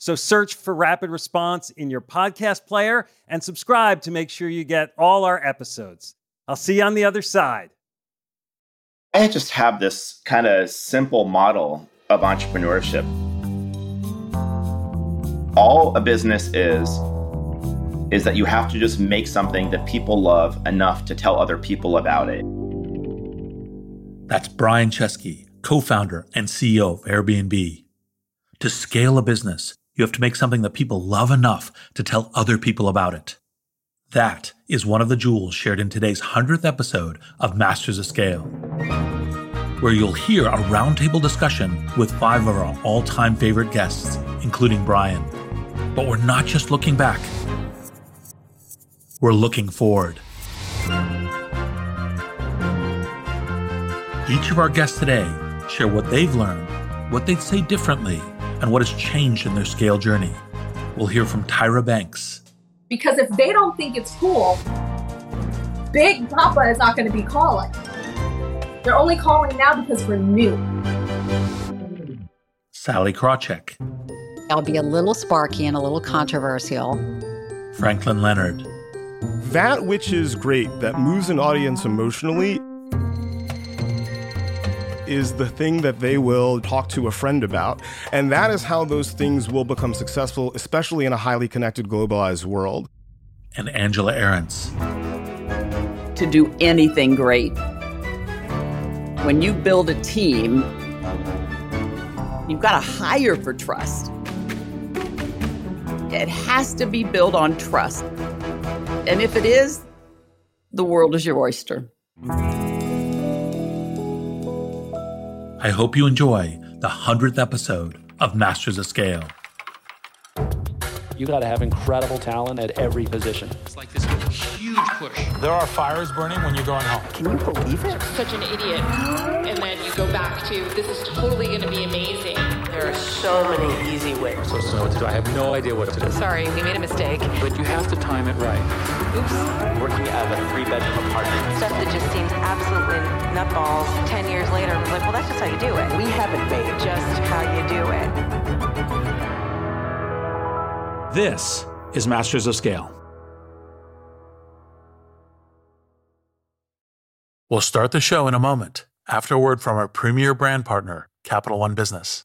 So search for Rapid Response in your podcast player and subscribe to make sure you get all our episodes. I'll see you on the other side. I just have this kind of simple model of entrepreneurship. All a business is, is that you have to just make something that people love enough to tell other people about it. That's Brian Chesky, co founder and CEO of Airbnb. To scale a business, you have to make something that people love enough to tell other people about it. That is one of the jewels shared in today's 100th episode of Masters of Scale, where you'll hear a roundtable discussion with five of our all time favorite guests, including Brian. But we're not just looking back, we're looking forward. Each of our guests today share what they've learned, what they'd say differently, and what has changed in their scale journey. We'll hear from Tyra Banks. Because if they don't think it's cool, Big Papa is not going to be calling. They're only calling now because we're new. Sallie Krawcheck. I'll be a little sparky and a little controversial. Franklin Leonard. That which is great, that moves an audience emotionally, is the thing that they will talk to a friend about. And that is how those things will become successful, especially in a highly connected, globalized world. And Angela Ahrendts. To do anything great, when you build a team, you've got to hire for trust. It has to be built on trust. And if it is, the world is your oyster. I hope you enjoy the 100th episode of Masters of Scale. You got to have incredible talent at every position. It's like this huge push. There are fires burning when you're going home. Can you believe it? Such an idiot. And then you go back to, this is totally going to be amazing. There are so many easy ways. So to know what to do. I have no idea what to do. Sorry, we made a mistake. But you have to time it right. Oops. Working out of a three-bedroom apartment. Stuff that just seems absolutely nutballs. Ten years later, I was like, well, that's just how you do it. We haven't made just how you do it. This is Masters of Scale. We'll start the show in a moment after a word from our premier brand partner, Capital One Business.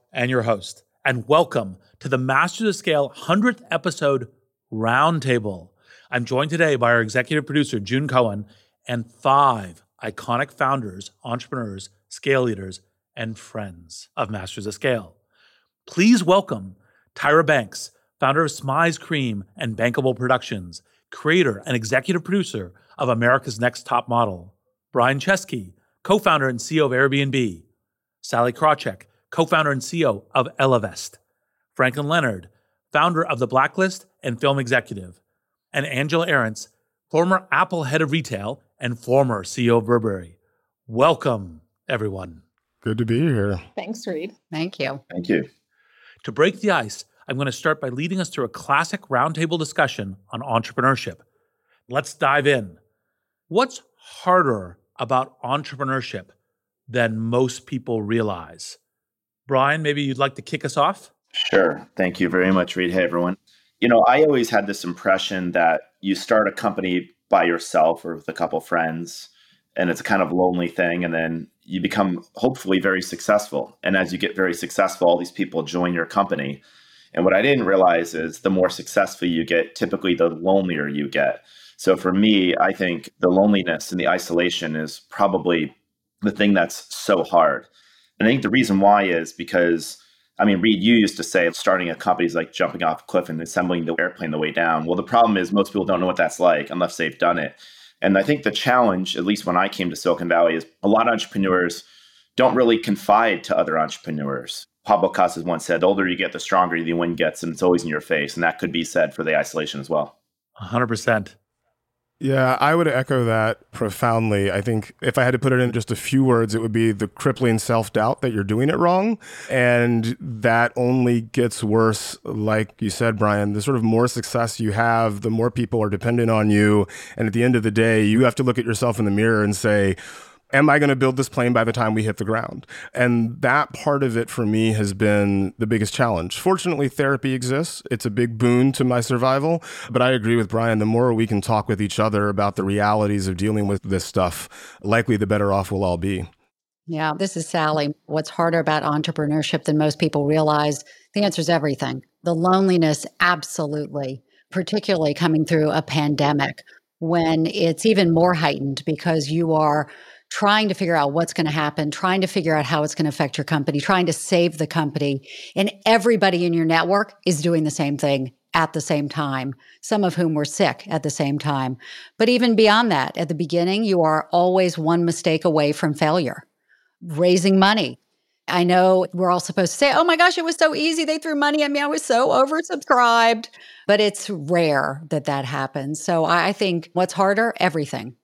and your host. And welcome to the Masters of Scale 100th episode Roundtable. I'm joined today by our executive producer, June Cohen, and five iconic founders, entrepreneurs, scale leaders, and friends of Masters of Scale. Please welcome Tyra Banks, founder of Smize Cream and Bankable Productions, creator and executive producer of America's Next Top Model, Brian Chesky, co founder and CEO of Airbnb, Sallie Krawcheck, co founder and CEO of Ellevest, Franklin Leonard, founder of The Blacklist and film executive, and Angela Ahrendts, former Apple head of retail and former CEO of Burberry. Welcome, everyone. Good to be here. Thanks, Reid. Thank you. Thank you. To break the ice, I'm going to start by leading us through a classic roundtable discussion on entrepreneurship. Let's dive in. What's harder about entrepreneurship than most people realize? Brian, maybe you'd like to kick us off? Sure. Thank you very much, Reid. Hey, everyone. You know, I always had this impression that you start a company by yourself or with a couple friends, and it's a kind of lonely thing. And then you become hopefully very successful. And as you get very successful, all these people join your company. And what I didn't realize is the more successful you get, typically the lonelier you get. So for me, I think the loneliness and the isolation is probably the thing that's so hard. And I think the reason why is because, I mean, Reid, you used to say starting a company is like jumping off a cliff and assembling the airplane the way down. Well, the problem is most people don't know what that's like unless they've done it. And I think the challenge, at least when I came to Silicon Valley, is a lot of entrepreneurs don't really confide to other entrepreneurs. Pablo Casals once said, the older you get, the stronger the wind gets, and it's always in your face. And that could be said for the isolation as well. 100%. Yeah, I would echo that profoundly. I think if I had to put it in just a few words, it would be the crippling self doubt that you're doing it wrong. And that only gets worse, like you said, Brian. The sort of more success you have, the more people are dependent on you. And at the end of the day, you have to look at yourself in the mirror and say, am I going to build this plane by the time we hit the ground? And that part of it for me has been the biggest challenge. Fortunately, therapy exists. It's a big boon to my survival. But I agree with Brian. The more we can talk with each other about the realities of dealing with this stuff, likely the better off we'll all be. Yeah, this is Sallie. What's harder about entrepreneurship than most people realize? The answer is everything. The loneliness, absolutely, particularly coming through a pandemic when it's even more heightened because you are trying to figure out what's going to happen, trying to figure out how it's going to affect your company, trying to save the company. And everybody in your network is doing the same thing at the same time, some of whom were sick at the same time. But even beyond that, at the beginning, you are always one mistake away from failure. Raising money. I know we're all supposed to say, oh my gosh, it was so easy. They threw money at me. I was so oversubscribed. But it's rare that that happens. So I think what's harder? Everything.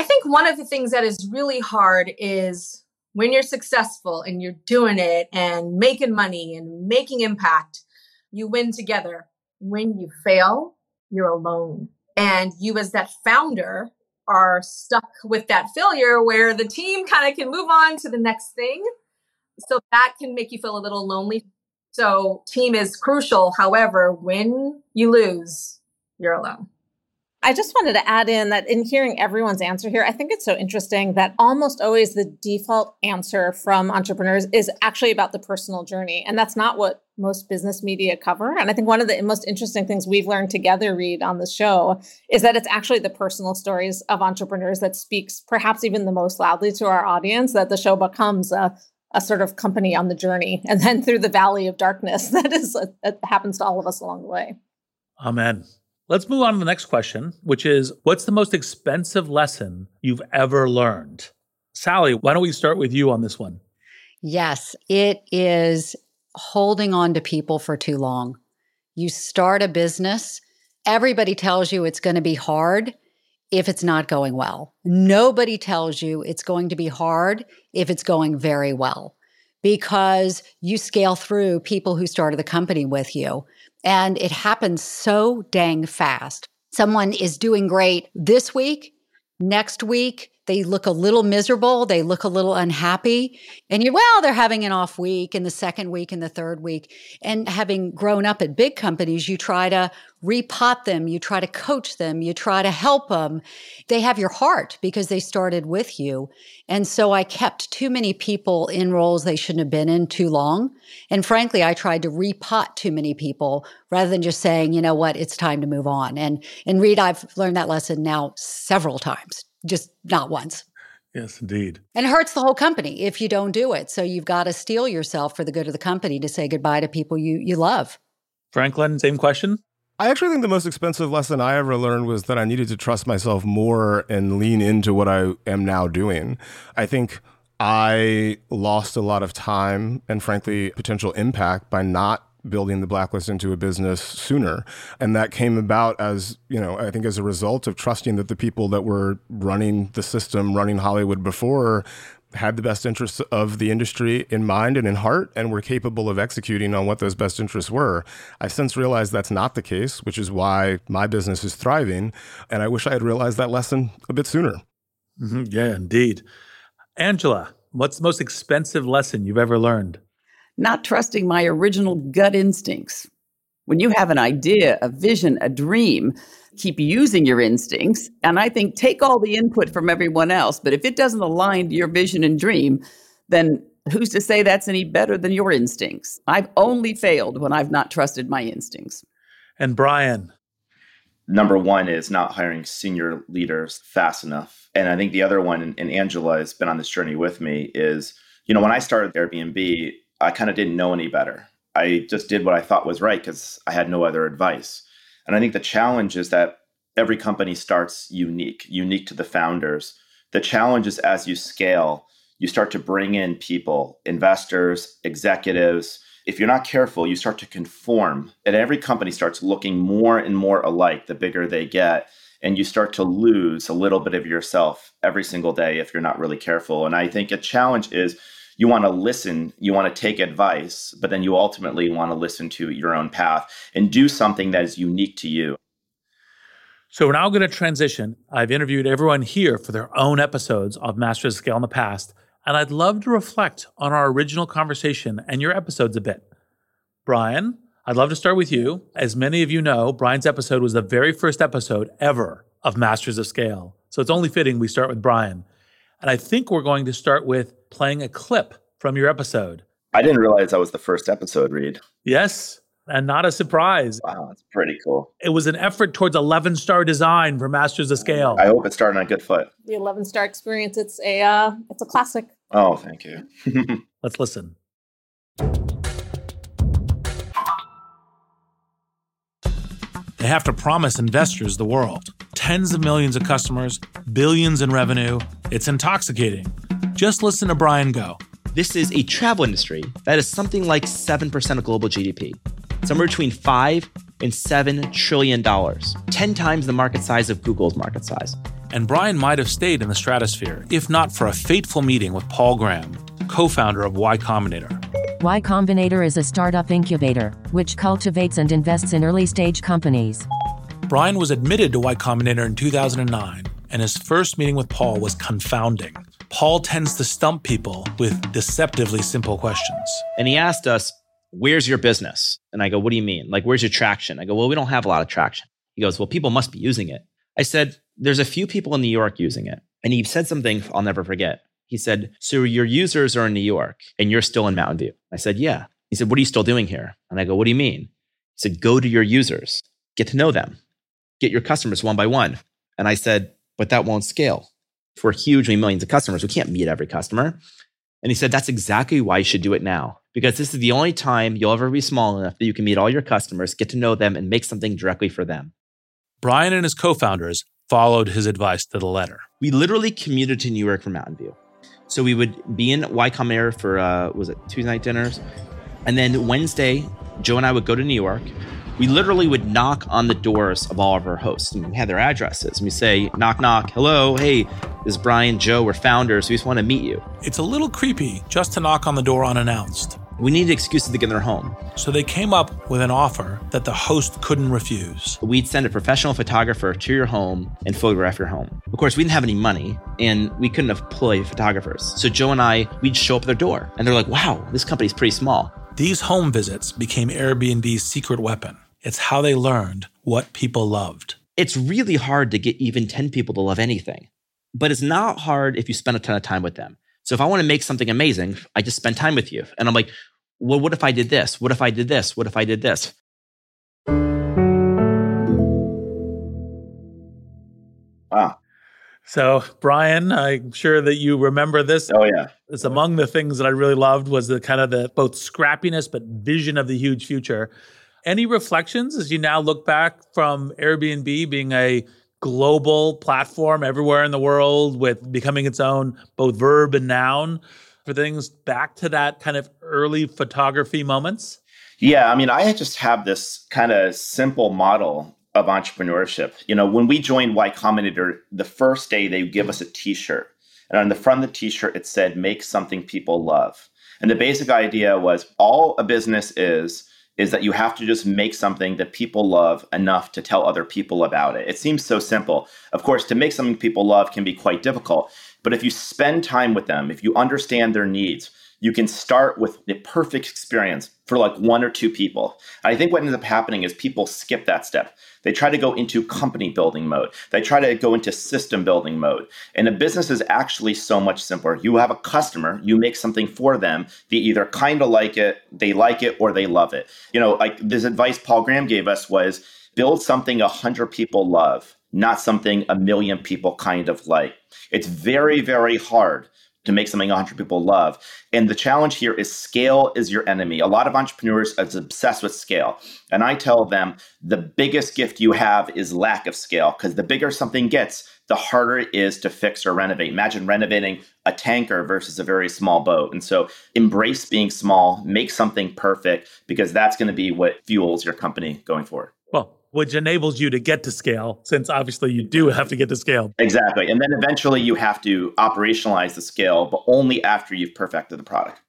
I think one of the things that is really hard is when you're successful and you're doing it and making money and making impact, you win together. When you fail, you're alone. And you, as that founder, are stuck with that failure where the team kind of can move on to the next thing. So that can make you feel a little lonely. So, team is crucial. However, when you lose, you're alone. I just wanted to add in that in hearing everyone's answer here, I think it's so interesting that almost always the default answer from entrepreneurs is actually about the personal journey. And that's not what most business media cover. And I think one of the most interesting things we've learned together, Reid, on the show is that it's actually the personal stories of entrepreneurs that speaks perhaps even the most loudly to our audience, that the show becomes a a sort of company on the journey and then through the valley of darkness that is that happens to all of us along the way. Amen. Let's move on to the next question, which is what's the most expensive lesson you've ever learned? Sallie, why don't we start with you on this one? Yes, it is holding on to people for too long. You start a business, everybody tells you it's going to be hard if it's not going well. Nobody tells you it's going to be hard if it's going very well because you scale through people who started the company with you. And it happens so dang fast. Someone is doing great this week, next week, they look a little miserable, they look a little unhappy. And you, well, they're having an off week in the second week and the third week. And having grown up at big companies, you try to repot them, you try to coach them, you try to help them. They have your heart because they started with you. And so I kept too many people in roles they shouldn't have been in too long. And frankly, I tried to repot too many people rather than just saying, you know what, it's time to move on. And and Reid, I've learned that lesson now several times just not once. Yes, indeed. And it hurts the whole company if you don't do it. So you've got to steel yourself for the good of the company to say goodbye to people you you love. Franklin, same question. I actually think the most expensive lesson I ever learned was that I needed to trust myself more and lean into what I am now doing. I think I lost a lot of time and, frankly, potential impact by not building the blacklist into a business sooner. And that came about as, you know, I think as a result of trusting that the people that were running the system, running Hollywood before, had the best interests of the industry in mind and in heart and were capable of executing on what those best interests were. I've since realized that's not the case, which is why my business is thriving. And I wish I had realized that lesson a bit sooner. Mm-hmm. Yeah, indeed. Angela, what's the most expensive lesson you've ever learned? Not trusting my original gut instincts. When you have an idea, a vision, a dream, keep using your instincts. And I think take all the input from everyone else. But if it doesn't align to your vision and dream, then who's to say that's any better than your instincts? I've only failed when I've not trusted my instincts. And Brian? Number one is not hiring senior leaders fast enough. And I think the other one, and Angela has been on this journey with me, is you know, when I started Airbnb, I kind of didn't know any better. I just did what I thought was right because I had no other advice. And I think the challenge is that every company starts unique, unique to the founders. The challenge is as you scale, you start to bring in people, investors, executives. If you're not careful, you start to conform, and every company starts looking more and more alike the bigger they get. And you start to lose a little bit of yourself every single day if you're not really careful. And I think a challenge is you want to listen, you want to take advice, but then you ultimately want to listen to your own path and do something that is unique to you. So we're now going to transition. I've interviewed everyone here for their own episodes of Masters of Scale in the past, and I'd love to reflect on our original conversation and your episodes a bit. Brian, I'd love to start with you. As many of you know, Brian's episode was the very first episode ever of Masters of Scale. So it's only fitting we start with Brian. And I think we're going to start with playing a clip from your episode. I didn't realize that was the first episode, Reid. Yes, and not a surprise. Wow, that's pretty cool. It was an effort towards 11 star design for Masters of Scale. I hope it started on a good foot. The 11 star experience, it's a uh, it's a classic. Oh, thank you. Let's listen. They have to promise investors the world. Tens of millions of customers, billions in revenue. It's intoxicating. Just listen to Brian go. This is a travel industry that is something like 7% of global GDP, somewhere between 5 and 7 trillion dollars, 10 times the market size of Google's market size. And Brian might have stayed in the stratosphere if not for a fateful meeting with Paul Graham, co-founder of Y Combinator. Y Combinator is a startup incubator which cultivates and invests in early stage companies. Brian was admitted to Y Combinator in 2009, and his first meeting with Paul was confounding. Paul tends to stump people with deceptively simple questions. And he asked us, Where's your business? And I go, What do you mean? Like, where's your traction? I go, Well, we don't have a lot of traction. He goes, Well, people must be using it. I said, There's a few people in New York using it. And he said something I'll never forget. He said, So your users are in New York and you're still in Mountain View? I said, Yeah. He said, What are you still doing here? And I go, What do you mean? He said, Go to your users, get to know them, get your customers one by one. And I said, But that won't scale. If we're huge, we millions of customers, we can't meet every customer. And he said, That's exactly why you should do it now. Because this is the only time you'll ever be small enough that you can meet all your customers, get to know them, and make something directly for them. Brian and his co founders followed his advice to the letter. We literally commuted to New York from Mountain View. So we would be in Y Combinator for, uh, was it Tuesday night dinners? And then Wednesday, Joe and I would go to New York. We literally would knock on the doors of all of our hosts and we had their addresses. And we say, knock, knock, hello, hey, this is Brian, Joe, we're founders. We just want to meet you. It's a little creepy just to knock on the door unannounced. We needed excuses to get in their home. So they came up with an offer that the host couldn't refuse. We'd send a professional photographer to your home and photograph your home. Of course, we didn't have any money and we couldn't employ photographers. So Joe and I, we'd show up at their door and they're like, wow, this company's pretty small. These home visits became Airbnb's secret weapon. It's how they learned what people loved. It's really hard to get even 10 people to love anything, but it's not hard if you spend a ton of time with them. So if I want to make something amazing, I just spend time with you. And I'm like, well, what if I did this? What if I did this? What if I did this? Wow. So, Brian, I'm sure that you remember this. Oh yeah. It's among the things that I really loved was the kind of the both scrappiness but vision of the huge future. Any reflections as you now look back from Airbnb being a global platform everywhere in the world with becoming its own both verb and noun for things back to that kind of early photography moments? Yeah, I mean, I just have this kind of simple model of entrepreneurship. You know, when we joined Y Combinator, the first day they give us a t-shirt. And on the front of the t-shirt it said make something people love. And the basic idea was all a business is is that you have to just make something that people love enough to tell other people about it. It seems so simple. Of course, to make something people love can be quite difficult, but if you spend time with them, if you understand their needs, you can start with the perfect experience for like one or two people. I think what ends up happening is people skip that step. They try to go into company building mode. They try to go into system building mode. And a business is actually so much simpler. You have a customer, you make something for them. They either kind of like it, they like it, or they love it. You know, like this advice Paul Graham gave us was build something a hundred people love, not something a million people kind of like. It's very, very hard to make something 100 people love. And the challenge here is scale is your enemy. A lot of entrepreneurs are obsessed with scale. And I tell them the biggest gift you have is lack of scale because the bigger something gets, the harder it is to fix or renovate. Imagine renovating a tanker versus a very small boat. And so embrace being small, make something perfect because that's going to be what fuels your company going forward. Well, which enables you to get to scale, since obviously you do have to get to scale. Exactly. And then eventually you have to operationalize the scale, but only after you've perfected the product.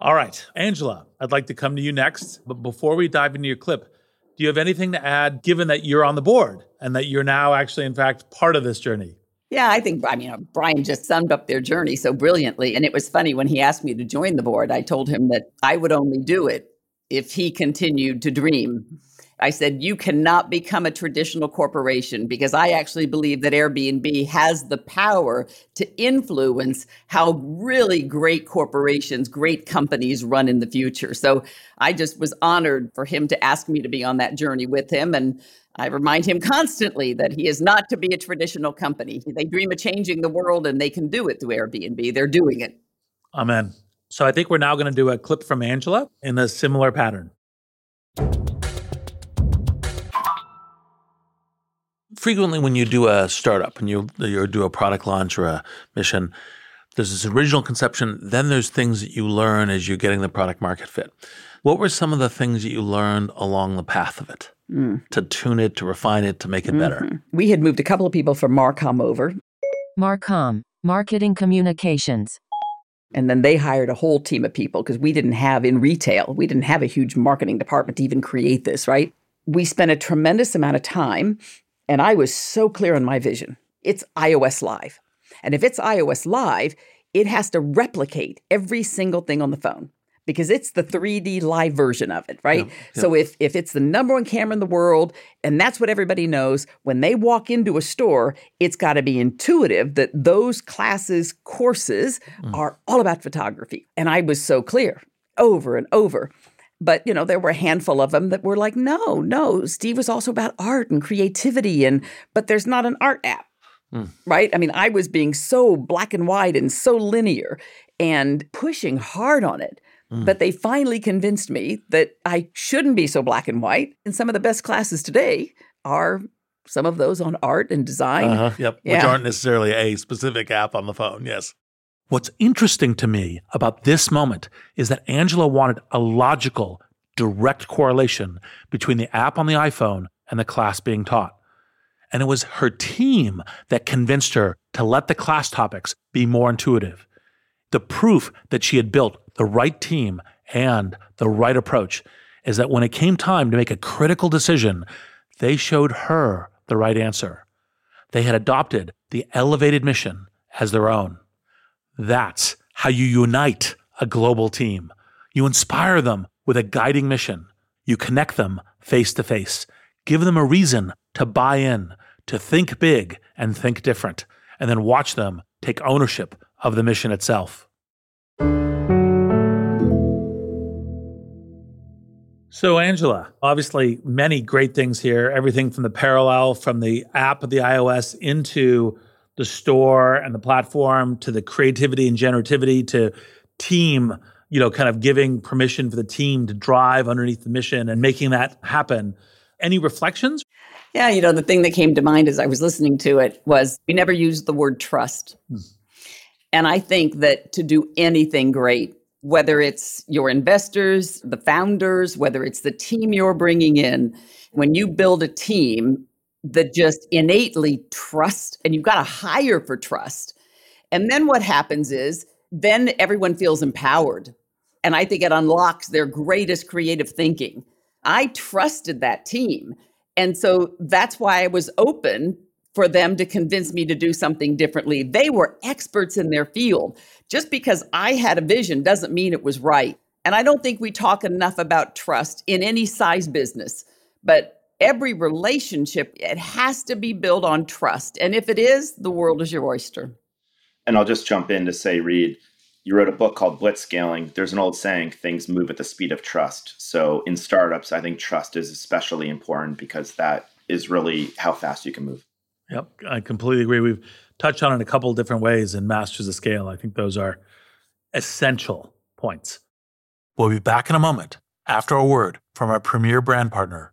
All right. Angela, I'd like to come to you next. But before we dive into your clip, do you have anything to add, given that you're on the board and that you're now actually, in fact, part of this journey? Yeah, I think, I mean, Brian just summed up their journey so brilliantly. And it was funny when he asked me to join the board, I told him that I would only do it if he continued to dream I said, you cannot become a traditional corporation because I actually believe that Airbnb has the power to influence how really great corporations, great companies run in the future. So I just was honored for him to ask me to be on that journey with him. And I remind him constantly that he is not to be a traditional company. They dream of changing the world and they can do it through Airbnb. They're doing it. Amen. So I think we're now going to do a clip from Angela in a similar pattern. Frequently when you do a startup and you you do a product launch or a mission, there's this original conception. Then there's things that you learn as you're getting the product market fit. What were some of the things that you learned along the path of it mm. to tune it, to refine it, to make it mm-hmm. better? We had moved a couple of people from Marcom over. Marcom, marketing communications. And then they hired a whole team of people because we didn't have in retail, we didn't have a huge marketing department to even create this, right? We spent a tremendous amount of time and I was so clear on my vision. It's iOS Live. And if it's iOS Live, it has to replicate every single thing on the phone because it's the 3D live version of it, right? Yeah, yeah. So if if it's the number one camera in the world and that's what everybody knows, when they walk into a store, it's got to be intuitive that those classes courses mm. are all about photography. And I was so clear over and over. But, you know, there were a handful of them that were like, no, no, Steve was also about art and creativity. And, but there's not an art app, mm. right? I mean, I was being so black and white and so linear and pushing hard on it. Mm. But they finally convinced me that I shouldn't be so black and white. And some of the best classes today are some of those on art and design. Uh-huh, yep. Yeah. Which aren't necessarily a specific app on the phone. Yes. What's interesting to me about this moment is that Angela wanted a logical, direct correlation between the app on the iPhone and the class being taught. And it was her team that convinced her to let the class topics be more intuitive. The proof that she had built the right team and the right approach is that when it came time to make a critical decision, they showed her the right answer. They had adopted the elevated mission as their own. That's how you unite a global team. You inspire them with a guiding mission. You connect them face to face. Give them a reason to buy in, to think big and think different, and then watch them take ownership of the mission itself. So, Angela, obviously, many great things here. Everything from the parallel from the app of the iOS into the store and the platform to the creativity and generativity to team you know, kind of giving permission for the team to drive underneath the mission and making that happen. Any reflections? Yeah, you know, the thing that came to mind as I was listening to it was we never used the word trust. Hmm. And I think that to do anything great, whether it's your investors, the founders, whether it's the team you're bringing in, when you build a team that just innately trust, and you've got to hire for trust. And then what happens is then everyone feels empowered. And I think it unlocks their greatest creative thinking. I trusted that team. And so that's why I was open for them to convince me to do something differently. They were experts in their field. Just because I had a vision doesn't mean it was right. And I don't think we talk enough about trust in any size business. But every relationship, it has to be built on trust. And if it is, the world is your oyster. And I'll just jump in to say, Reid, you wrote a book called Blitzscaling. There's an old saying, things move at the speed of trust. So in startups, I think trust is especially important because that is really how fast you can move. Yep, I completely agree. We've touched on it a couple different ways in Masters of Scale. I think those are essential points. We'll be back in a moment after a word from our premier brand partner,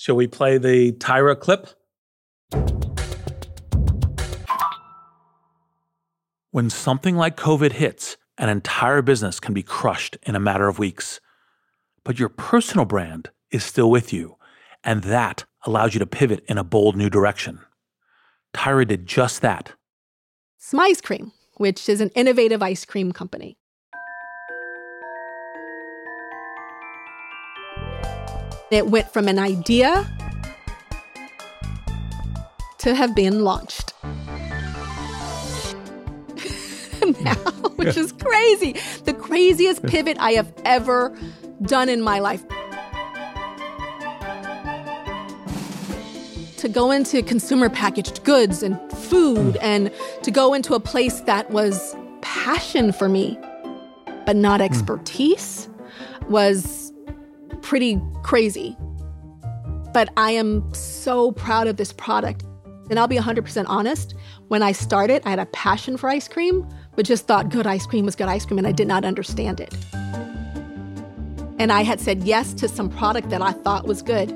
Shall we play the Tyra clip? When something like COVID hits, an entire business can be crushed in a matter of weeks. But your personal brand is still with you, and that allows you to pivot in a bold new direction. Tyra did just that. Smize Cream, which is an innovative ice cream company. It went from an idea to have been launched. now, which is crazy. The craziest pivot I have ever done in my life. To go into consumer packaged goods and food hmm. and to go into a place that was passion for me, but not hmm. expertise, was pretty crazy. But I am so proud of this product. And I'll be 100% honest, when I started, I had a passion for ice cream, but just thought good ice cream was good ice cream, and I did not understand it. And I had said yes to some product that I thought was good.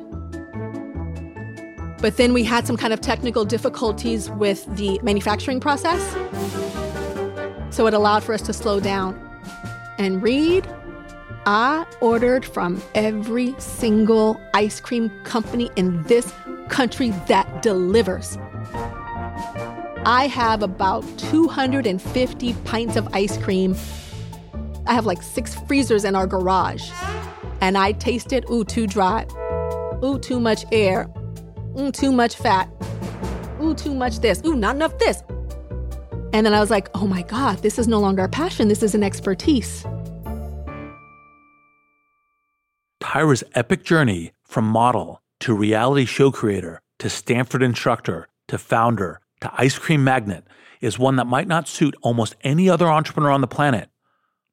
But then we had some kind of technical difficulties with the manufacturing process. So it allowed for us to slow down. And Reid, I ordered from every single ice cream company in this country that delivers. I have about 250 pints of ice cream. I have like six freezers in our garage. And I tasted, ooh, too dry. Ooh, too much air. Ooh, too much fat. Ooh, too much this. Ooh, not enough this. And then I was like, oh my God, this is no longer a passion. This is an expertise. Tyra's epic journey from model to reality show creator to Stanford instructor to founder to ice cream magnet is one that might not suit almost any other entrepreneur on the planet,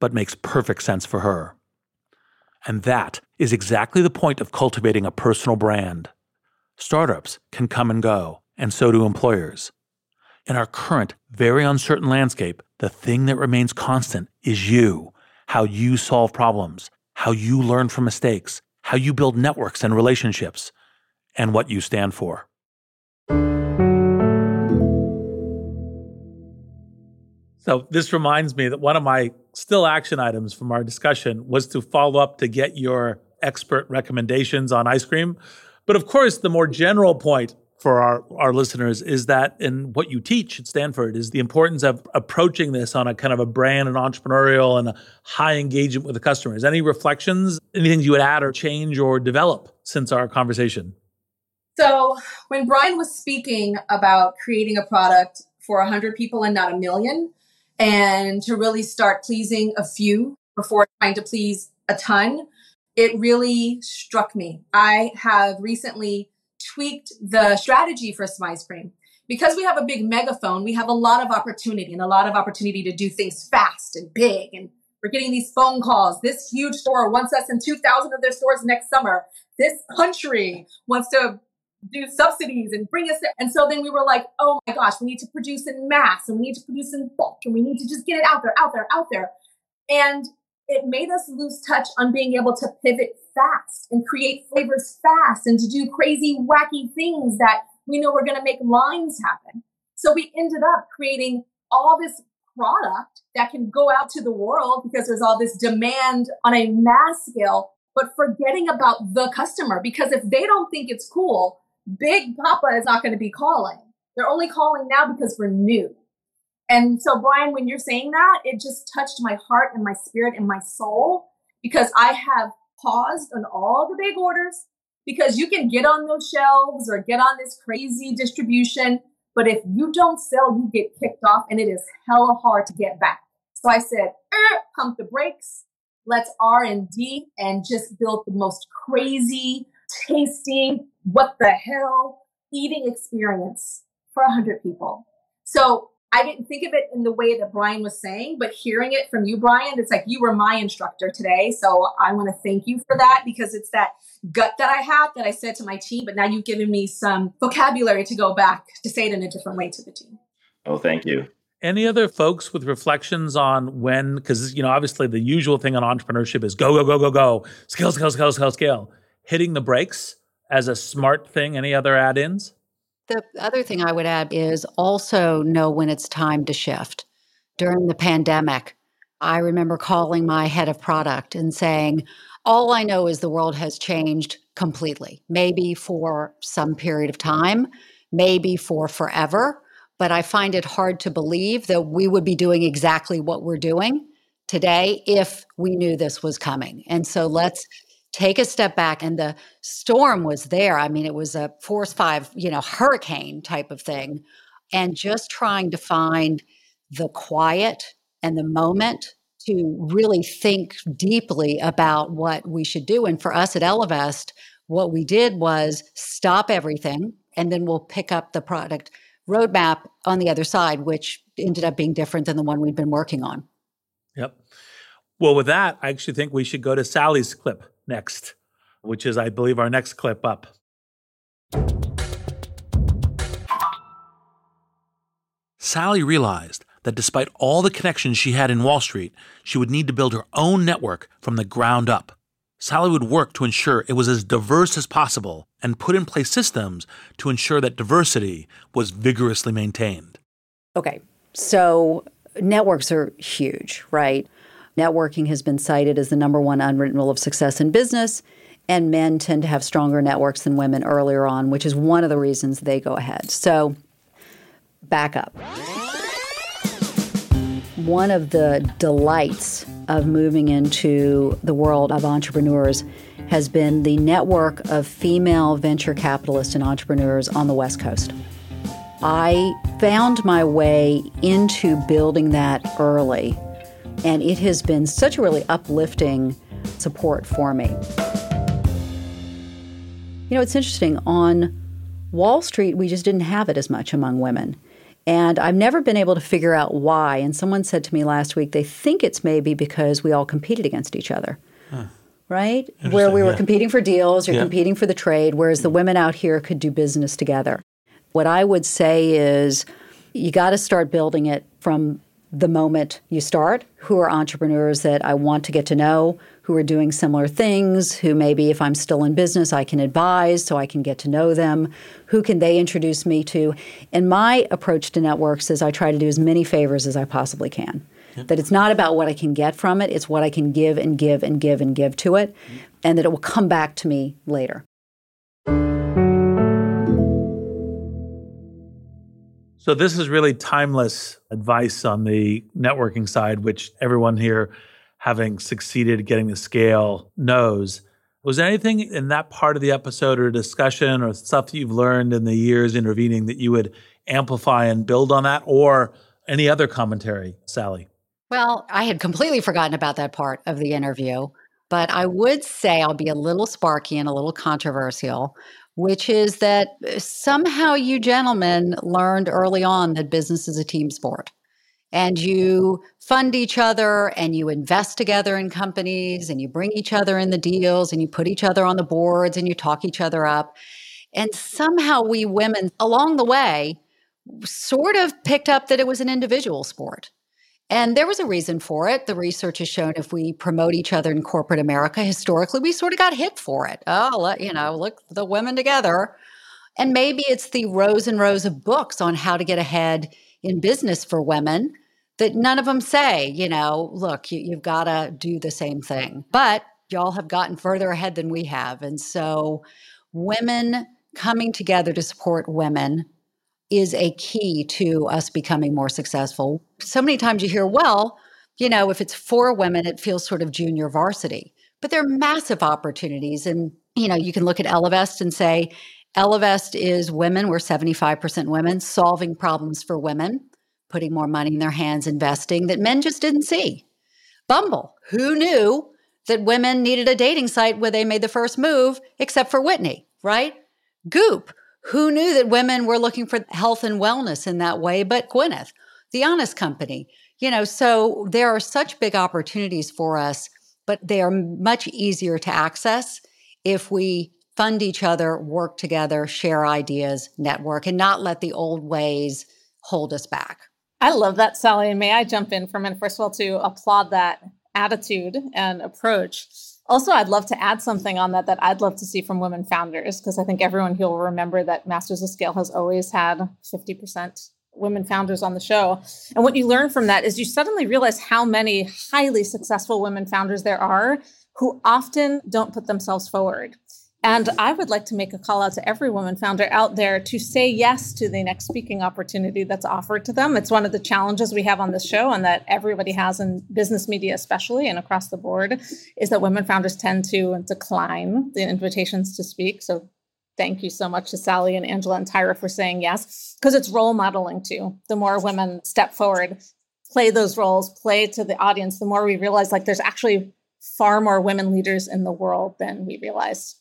but makes perfect sense for her. And that is exactly the point of cultivating a personal brand. Startups can come and go, and so do employers. In our current, very uncertain landscape, the thing that remains constant is you, how you solve problems, how you learn from mistakes, how you build networks and relationships, and what you stand for. So, this reminds me that one of my still action items from our discussion was to follow up to get your expert recommendations on ice cream. But of course, the more general point for our, our listeners is that in what you teach at Stanford is the importance of approaching this on a kind of a brand and entrepreneurial and a high engagement with the customers. Any reflections, anything you would add or change or develop since our conversation? So, when Brian was speaking about creating a product for 100 people and not a million, and to really start pleasing a few before trying to please a ton, it really struck me. I have recently tweaked the strategy for Smize Cream. Because we have a big megaphone, we have a lot of opportunity and a lot of opportunity to do things fast and big. And we're getting these phone calls. This huge store wants us in 2,000 of their stores next summer. This country wants to do subsidies and bring us there. And so then we were like, oh my gosh, we need to produce in mass and we need to produce in bulk and we need to just get it out there, out there, out there. And it made us lose touch on being able to pivot fast and create flavors fast and to do crazy, wacky things that we know are going to make lines happen. So we ended up creating all this product that can go out to the world because there's all this demand on a mass scale, but forgetting about the customer because if they don't think it's cool, Big Papa is not going to be calling. They're only calling now because we're new. And so, Brian, when you're saying that, it just touched my heart and my spirit and my soul because I have paused on all the big orders because you can get on those shelves or get on this crazy distribution. But if you don't sell, you get kicked off and it is hella hard to get back. So I said, er, pump the brakes. Let's R&D and just build the most crazy, tasty, what the hell eating experience for a 100 people. So I didn't think of it in the way that Brian was saying, but hearing it from you, Brian, it's like you were my instructor today. So I want to thank you for that because it's that gut that I had that I said to my team, but now you've given me some vocabulary to go back to say it in a different way to the team. Oh, thank you. Any other folks with reflections on when, because, you know, obviously the usual thing on entrepreneurship is go, go, go, go, go, scale, scale, scale, scale, scale. Hitting the brakes as a smart thing. Any other add ins? The other thing I would add is also know when it's time to shift. During the pandemic, I remember calling my head of product and saying, All I know is the world has changed completely, maybe for some period of time, maybe for forever. But I find it hard to believe that we would be doing exactly what we're doing today if we knew this was coming. And so let's take a step back and the storm was there. I mean it was a force five you know hurricane type of thing and just trying to find the quiet and the moment to really think deeply about what we should do. And for us at Ellevest what we did was stop everything and then we'll pick up the product roadmap on the other side which ended up being different than the one we've been working on. Yep. Well with that i actually think we should go to sallie's clip next, which is, I believe, our next clip up. Sallie realized that despite all the connections she had in Wall Street, she would need to build her own network from the ground up. Sallie would work to ensure it was as diverse as possible and put in place systems to ensure that diversity was vigorously maintained. Okay, so networks are huge, right? Networking has been cited as the number one unwritten rule of success in business, and men tend to have stronger networks than women earlier on, which is one of the reasons they go ahead. So, back up. One of the delights of moving into the world of entrepreneurs has been the network of female venture capitalists and entrepreneurs on the West Coast. I found my way into building that early and it has been such a really uplifting support for me. You know, it's interesting. On Wall Street, we just didn't have it as much among women. And I've never been able to figure out why. And someone said to me last week they think it's maybe because we all competed against each other. Huh. right? Where we were yeah. competing for deals, you're Yeah. competing for the trade, whereas the women out here could do business together. What I would say is you got to start building it from the moment you start. Who are entrepreneurs that I want to get to know, who are doing similar things, who maybe if I'm still in business, I can advise so I can get to know them. Who can they introduce me to? And my approach to networks is I try to do as many favors as I possibly can. That it's not about what I can get from it, it's what I can give and give and give and give to it, and that it will come back to me later. So this is really timeless advice on the networking side, which everyone here, having succeeded getting the scale, knows. Was there anything in that part of the episode or discussion or stuff that you've learned in the years intervening that you would amplify and build on that, or any other commentary, Sallie? Well, I had completely forgotten about that part of the interview, but I would say I'll be a little sparky and a little controversial, which is that uh, somehow you gentlemen learned early on that business is a team sport. And you fund each other and you invest together in companies and you bring each other in the deals and you put each other on the boards and you talk each other up. And somehow we women along the way sort of picked up that it was an individual sport. And there was a reason for it. The research has shown if we promote each other in corporate America, historically, we sort of got hit for it. Oh, you know, look, the women together. And maybe it's the rows and rows of books on how to get ahead in business for women that none of them say, you know, look, you, you've got to do the same thing. But y'all have gotten further ahead than we have. And so women coming together to support women is a key to us becoming more successful. So many times you hear, well, you know, if it's for women, it feels sort of junior varsity. But there are massive opportunities. And, you know, you can look at Ellevest and say, Ellevest is women, we're 75% women, solving problems for women, putting more money in their hands, investing that men just didn't see. Bumble, who knew that women needed a dating site where they made the first move, except for Whitney, right? Goop, who knew that women were looking for health and wellness in that way, but Gwyneth, the honest company. You know, so there are such big opportunities for us, but they are much easier to access if we fund each other, work together, share ideas, network, and not let the old ways hold us back. I love that, Sallie. And may I jump in for a minute? First of all, to applaud that attitude and approach. Also, I'd love to add something on that that I'd love to see from women founders, because I think everyone here will remember that Masters of Scale has always had 50% women founders on the show. And what you learn from that is you suddenly realize how many highly successful women founders there are who often don't put themselves forward. And I would like to make a call out to every woman founder out there to say yes to the next speaking opportunity that's offered to them. It's one of the challenges we have on this show and that everybody has in business media, especially and across the board, is that women founders tend to decline the invitations to speak. So thank you so much to Sallie and Angela and Tyra for saying yes, because it's role modeling too. The more women step forward, play those roles, play to the audience, the more we realize like there's actually far more women leaders in the world than we realize.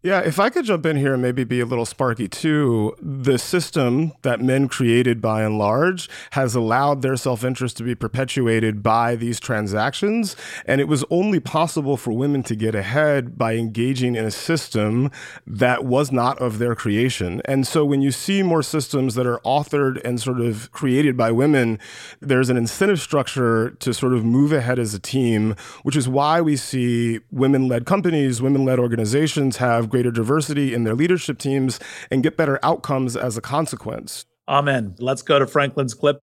Yeah, if I could jump in here and maybe be a little sparky too, the system that men created by and large has allowed their self interest to be perpetuated by these transactions. And it was only possible for women to get ahead by engaging in a system that was not of their creation. And so when you see more systems that are authored and sort of created by women, there's an incentive structure to sort of move ahead as a team, which is why we see women led companies, women led organizations have greater diversity in their leadership teams and get better outcomes as a consequence. Amen. Let's go to Franklin's clip.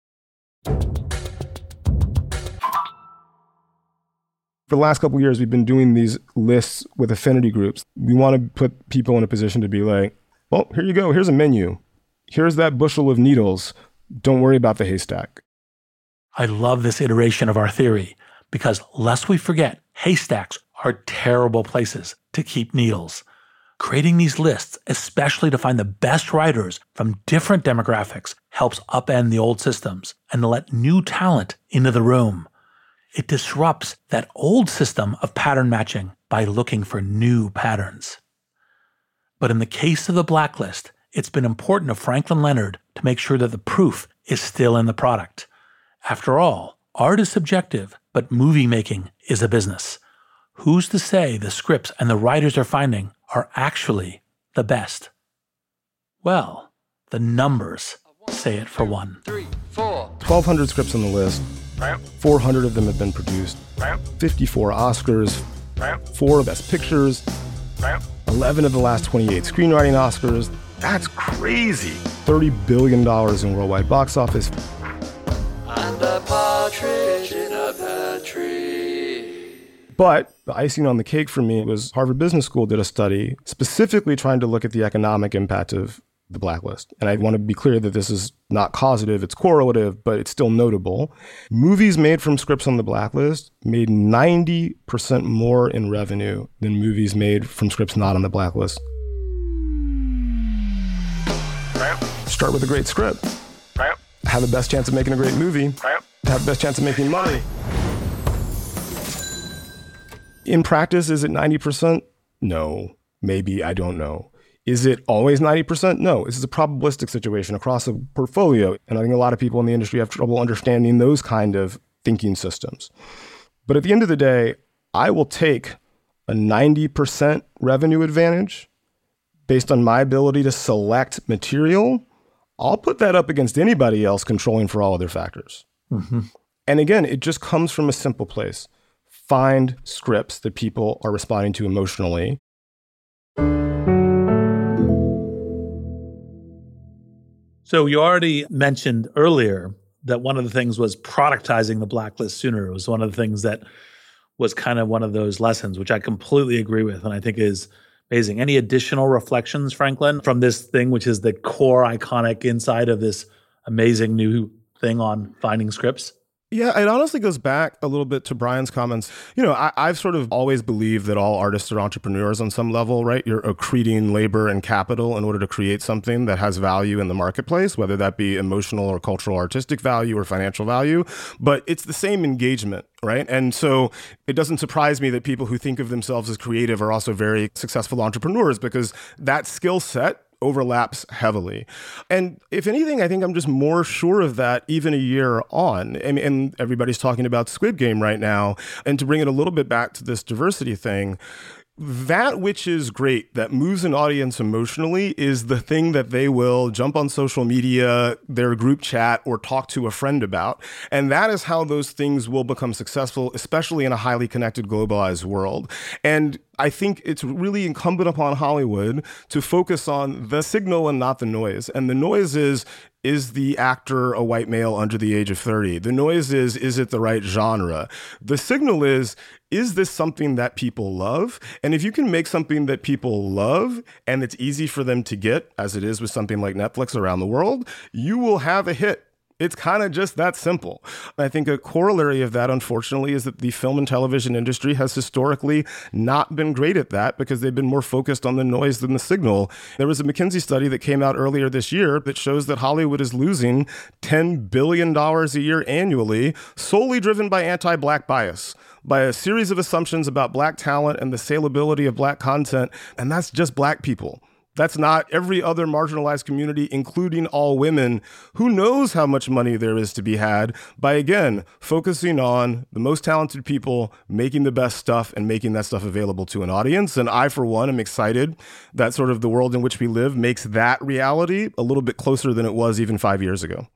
For the last couple years, we've been doing these lists with affinity groups. We want to put people in a position to be like, well, here you go. Here's a menu. Here's that bushel of needles. Don't worry about the haystack. I love this iteration of our theory because lest we forget, haystacks are terrible places to keep needles. Creating these lists, especially to find the best writers from different demographics, helps upend the old systems and let new talent into the room. It disrupts that old system of pattern matching by looking for new patterns. But in the case of the blacklist, it's been important to Franklin Leonard to make sure that the proof is still in the product. After all, art is subjective, but movie making is a business. Who's to say the scripts and the writers they're finding are actually the best? Well, the numbers say it for one. Three, four. 1,200 scripts on the list. 400 of them have been produced. 54 Oscars. Four Best Pictures. 11 of the last 28 screenwriting Oscars. That's crazy. $30 billion in worldwide box office. And a partridge But the icing on the cake for me was Harvard Business School did a study specifically trying to look at the economic impact of the blacklist. And I want to be clear that this is not causative, it's correlative, but it's still notable. Movies made from scripts on the blacklist made 90% more in revenue than movies made from scripts not on the blacklist. Start with a great script. Have the best chance of making a great movie. Have the best chance of making money. In practice, is it 90%? No. Maybe, I don't know. Is it always 90%? No. This is a probabilistic situation across a portfolio. And I think a lot of people in the industry have trouble understanding those kind of thinking systems. But at the end of the day, I will take a 90% revenue advantage based on my ability to select material. I'll put that up against anybody else controlling for all other factors. Mm-hmm. And again, it just comes from a simple place find scripts that people are responding to emotionally So you already mentioned earlier that one of the things was productizing the blacklist sooner. It was one of the things that was kind of one of those lessons, which I completely agree with and I think is amazing. Any additional reflections, Franklin, from this thing, which is the core iconic inside of this amazing new thing on finding scripts? Yeah, it honestly goes back a little bit to Brian's comments. You know, I, have sort of always believed that all artists are entrepreneurs on some level, right? You're accreting labor and capital in order to create something that has value in the marketplace, whether that be emotional or cultural, artistic value or financial value. But it's the same engagement, right? And so it doesn't surprise me that people who think of themselves as creative are also very successful entrepreneurs because that skill set overlaps heavily. And if anything, I think I'm just more sure of that even a year on. And, and, everybody's talking about Squid Game right now. And to bring it a little bit back to this diversity thing, that which is great that moves an audience emotionally is the thing that they will jump on social media, their group chat, or talk to a friend about. And that is how those things will become successful, especially in a highly connected, globalized world. And I think it's really incumbent upon Hollywood to focus on the signal and not the noise. And the noise is is the actor a white male under the age of 30? The noise is, is it the right genre? The signal is, is this something that people love? And if you can make something that people love and it's easy for them to get, as it is with something like Netflix around the world, you will have a hit. It's kind of just that simple. I think a corollary of that, unfortunately, is that the film and television industry has historically not been great at that because they've been more focused on the noise than the signal. There was a McKinsey study that came out earlier this year that shows that Hollywood is losing $10 billion a year annually, solely driven by anti black bias by a series of assumptions about black talent and the saleability of black content, and that's just black people. That's not every other marginalized community, including all women. Who knows how much money there is to be had by, again, focusing on the most talented people, making the best stuff, and making that stuff available to an audience. And I, for one, am excited that sort of the world in which we live makes that reality a little bit closer than it was even five years ago.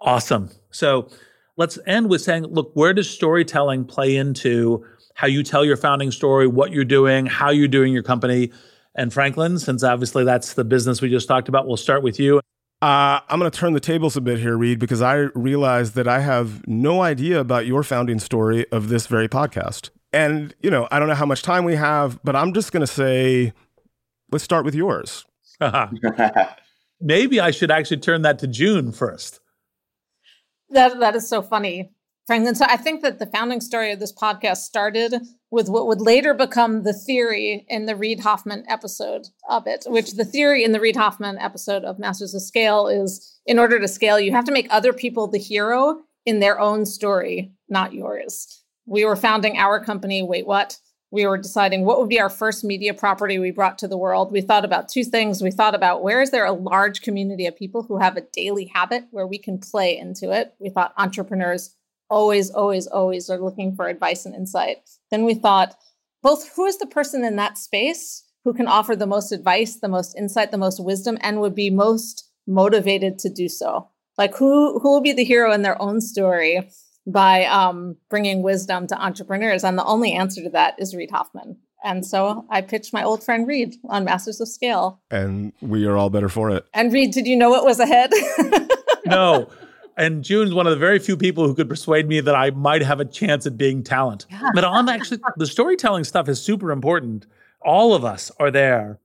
Awesome. So let's end with saying, look, where does storytelling play into how you tell your founding story, what you're doing, how you're doing your company? And Franklin, since obviously that's the business we just talked about. We'll start with you. Uh, I'm going to turn the tables a bit here, Reid, because I realize that I have no idea about your founding story of this very podcast. And, you know, I don't know how much time we have, but I'm just going to say, let's start with yours. Maybe I should actually turn that to June first. That that is so funny. Franklin. So I think that the founding story of this podcast started with what would later become the theory in the Reid Hoffman episode of it, which the theory in the Reid Hoffman episode of Masters of Scale is in order to scale, you have to make other people the hero in their own story, not yours. We were founding our company, Wait What? We were deciding what would be our first media property we brought to the world. We thought about two things. We thought about where is there a large community of people who have a daily habit where we can play into it? We thought entrepreneurs always, always, always are looking for advice and insight. Then we thought, both who is the person in that space who can offer the most advice, the most insight, the most wisdom, and would be most motivated to do so? Like who who will be the hero in their own story by um, bringing wisdom to entrepreneurs? And the only answer to that is Reid Hoffman. And so I pitched my old friend Reid on Masters of Scale. And we are all better for it. And Reid, did you know what was ahead? no. And June's one of the very few people who could persuade me that I might have a chance at being talent. Yeah. But on actually, the storytelling stuff is super important. All of us are there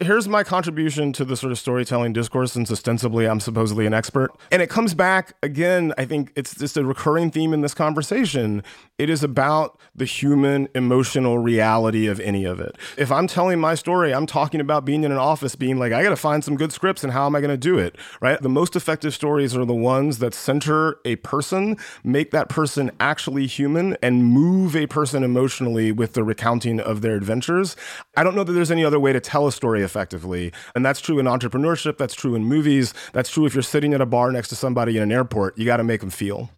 here's my contribution to the sort of storytelling discourse since ostensibly I'm supposedly an expert. And it comes back again, I think it's just a recurring theme in this conversation. It is about the human emotional reality of any of it. If I'm telling my story, I'm talking about being in an office, being like, I got to find some good scripts and how am I going to do it, right? The most effective stories are the ones that center a person, make that person actually human, and move a person emotionally with the recounting of their adventures. I don't know that there's any other way to tell a story effectively. And that's true in entrepreneurship, that's true in movies, that's true if you're sitting at a bar next to somebody in an airport. You got to make them feel.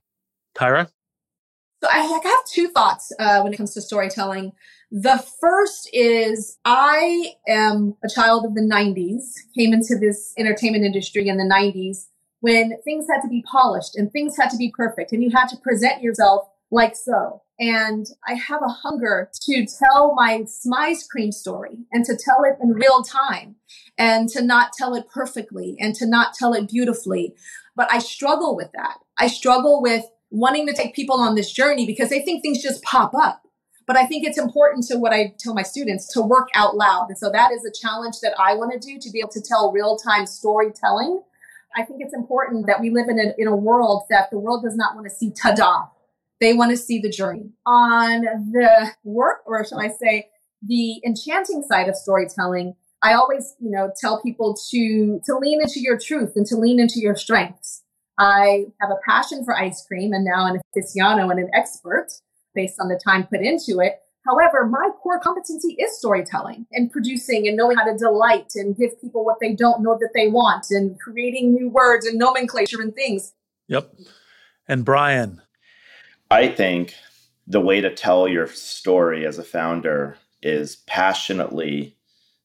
Tyra? So I have two thoughts uh, when it comes to storytelling. The first is I am a child of the 90s, came into this entertainment industry in the 90s when things had to be polished and things had to be perfect and you had to present yourself like so. And I have a hunger to tell my Smize cream story and to tell it in real time and to not tell it perfectly and to not tell it beautifully. But I struggle with that. I struggle with wanting to take people on this journey because they think things just pop up. But I think it's important to what I tell my students to work out loud. And so that is a challenge that I want to do to be able to tell real time storytelling. I think it's important that we live in a, in a world that the world does not want to see ta-da they want to see the journey. On the work, or shall I say, the enchanting side of storytelling, I always, you know, tell people to to lean into your truth and to lean into your strengths. I have a passion for ice cream and now an aficionado and an expert based on the time put into it. However, my core competency is storytelling and producing and knowing how to delight and give people what they don't know that they want and creating new words and nomenclature and things. Yep. And Brian, I think the way to tell your story as a founder is passionately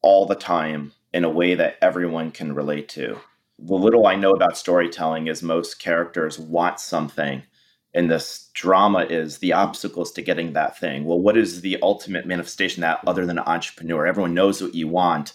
all the time in a way that everyone can relate to. The little I know about storytelling is most characters want something. And this drama is the obstacles to getting that thing. Well, what is the ultimate manifestation that other than an entrepreneur? Everyone knows what you want.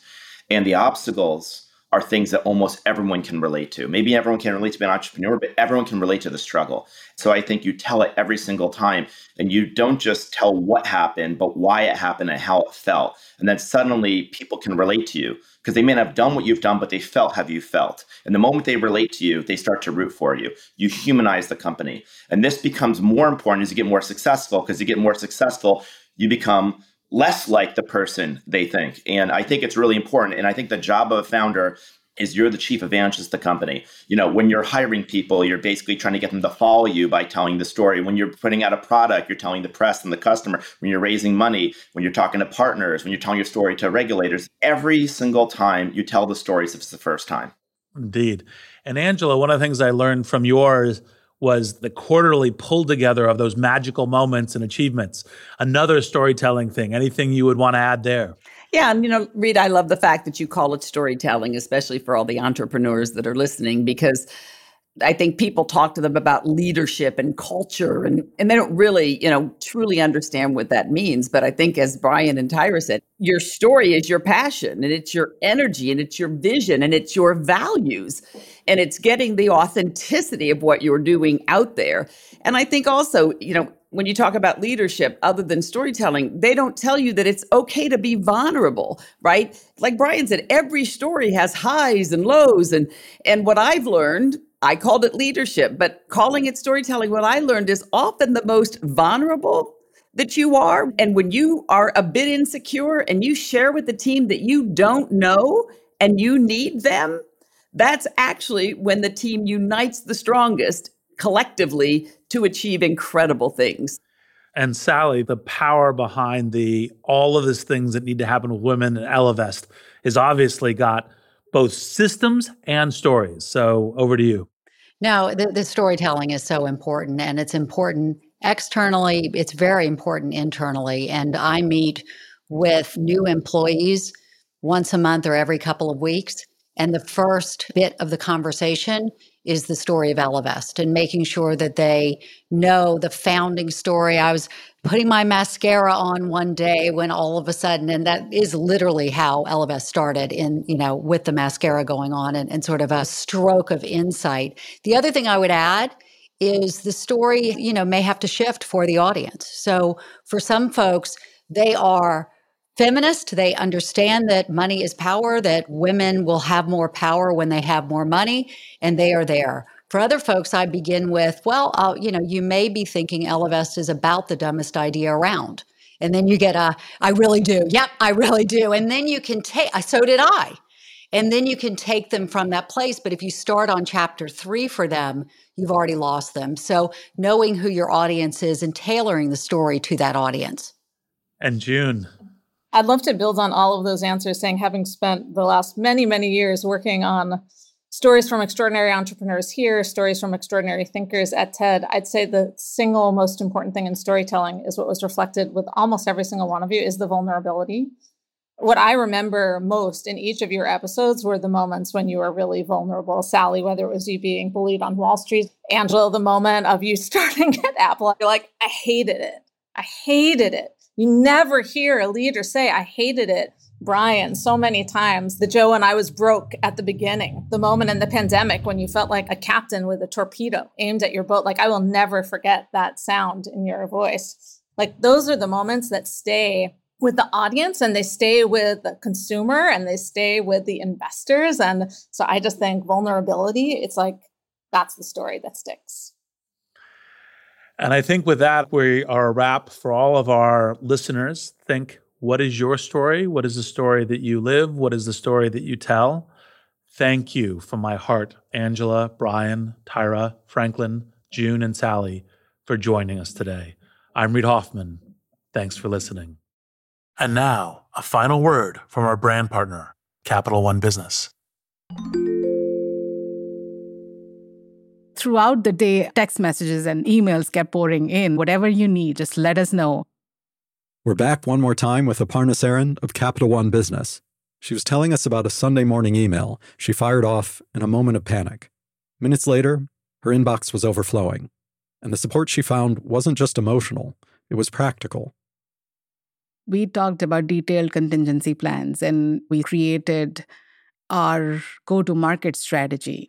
And the obstacles are things that almost everyone can relate to. Maybe everyone can relate to being an entrepreneur, but everyone can relate to the struggle. So I think you tell it every single time and you don't just tell what happened, but why it happened and how it felt. And then suddenly people can relate to you because they may not have done what you've done, but they felt how you felt. And the moment they relate to you, they start to root for you. You humanize the company. And this becomes more important as you get more successful because you get more successful, you become less like the person they think. And I think it's really important. And I think the job of a founder is you're the chief evangelist of the company. You know, when you're hiring people, you're basically trying to get them to follow you by telling the story. When you're putting out a product, you're telling the press and the customer. When you're raising money, when you're talking to partners, when you're telling your story to regulators, every single time you tell the stories if it's the first time. Indeed. And Angela, one of the things I learned from yours was the quarterly pull together of those magical moments and achievements. Another storytelling thing. Anything you would want to add there? Yeah, and you know, Reid, I love the fact that you call it storytelling, especially for all the entrepreneurs that are listening, because I think people talk to them about leadership and culture, and, and they don't really, you know, truly understand what that means. But I think, as Brian and Tyra said, your story is your passion, and it's your energy, and it's your vision, and it's your values and it's getting the authenticity of what you're doing out there. And I think also, you know, when you talk about leadership, other than storytelling, they don't tell you that it's okay to be vulnerable, right? Like Brian said, every story has highs and lows. And and what I've learned, I called it leadership, but calling it storytelling, what I learned is often the most vulnerable that you are. And when you are a bit insecure and you share with the team that you don't know and you need them, that's actually when the team unites the strongest collectively to achieve incredible things. And Sallie, the power behind the all of these things that need to happen with women and Ellevest is obviously got both systems and stories. So over to you. No, the, the storytelling is so important and it's important externally, it's very important internally. And I meet with new employees once a month or every couple of weeks. And the first bit of the conversation is the story of Ellevest and making sure that they know the founding story. I was putting my mascara on one day when all of a sudden, and that is literally how Ellevest started in, you know, with the mascara going on and, and sort of a stroke of insight. The other thing I would add is the story, you know, may have to shift for the audience. So for some folks, they are feminist. They understand that money is power, that women will have more power when they have more money, and they are there. For other folks, I begin with, well, I'll, you know, you may be thinking Ellevest is about the dumbest idea around. And then you get a, I really do. Yep, I really do. And then you can take, uh, so did I. And then you can take them from that place. But if you start on chapter three for them, you've already lost them. So knowing who your audience is and tailoring the story to that audience. And June, I'd love to build on all of those answers, saying, having spent the last many, many years working on stories from extraordinary entrepreneurs here, stories from extraordinary thinkers at TED, I'd say the single most important thing in storytelling is what was reflected with almost every single one of you is the vulnerability. What I remember most in each of your episodes were the moments when you were really vulnerable. Sallie, whether it was you being bullied on Wall Street, Angela, the moment of you starting at Apple, you're like, I hated it. I hated it. You never hear a leader say, I hated it. Brian, so many times, the Joe and I was broke at the beginning, the moment in the pandemic when you felt like a captain with a torpedo aimed at your boat. Like, I will never forget that sound in your voice. Like, those are the moments that stay with the audience and they stay with the consumer and they stay with the investors. And so I just think vulnerability, it's like that's the story that sticks. And I think with that, we are a wrap for all of our listeners. Think what is your story? What is the story that you live? What is the story that you tell? Thank you from my heart, Angela, Brian, Tyra, Franklin, June, and Sallie, for joining us today. I'm Reid Hoffman. Thanks for listening. And now, a final word from our brand partner, Capital One Business. throughout the day, text messages and emails kept pouring in. Whatever you need, just let us know. We're back one more time with Aparna Saran of Capital One Business. She was telling us about a Sunday morning email she fired off in a moment of panic. Minutes later, her inbox was overflowing, and the support she found wasn't just emotional, it was practical. We talked about detailed contingency plans and we created our go to market strategy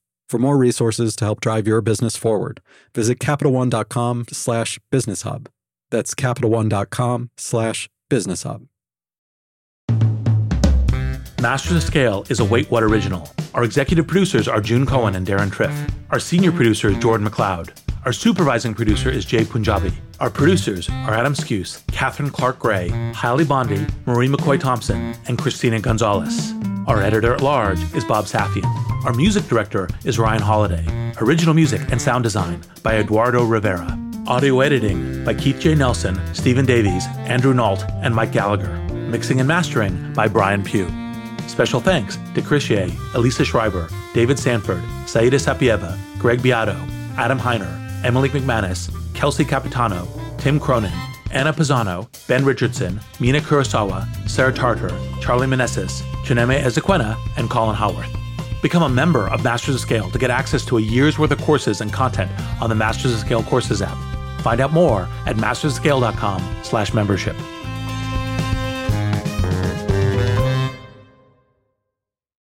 For more resources to help drive your business forward, visit CapitalOne.com slash business hub. That's CapitalOne.com slash business hub. Masters of Scale is a Wait What original. Our executive producers are June Cohen and Deron Triff. Our senior producer is Jordan McLeod. Our supervising producer is Jay Punjabi. Our producers are Adam Skuse, Catherine Clark Gray, Hailey Bondi, Marie McCoy Thompson, and Christina Gonzalez. Our editor at large is Bob Safian. Our music director is Ryan Holladay. Original music and sound design by Eduardo Rivera. Audio editing by Keith J. Nelson, Stephen Davies, Andrew Nault, and Mike Gallagher. Mixing and mastering by Brian Pugh. Special thanks to Chris Ye, Elisa Schreiber, David Sanford, Saida Sapieva, Greg Beato, Adam Heiner, Emily McManus, Kelsey Capitano, Tim Cronin, Anna Pisano, Ben Richardson, Mina Kurosawa, Sarah Tartar, Charlie Meneses, Chineme Ezequena, and Colin Howarth. Become a member of Masters of Scale to get access to a year's worth of courses and content on the Masters of Scale Courses app. Find out more at masterscale.com slash membership.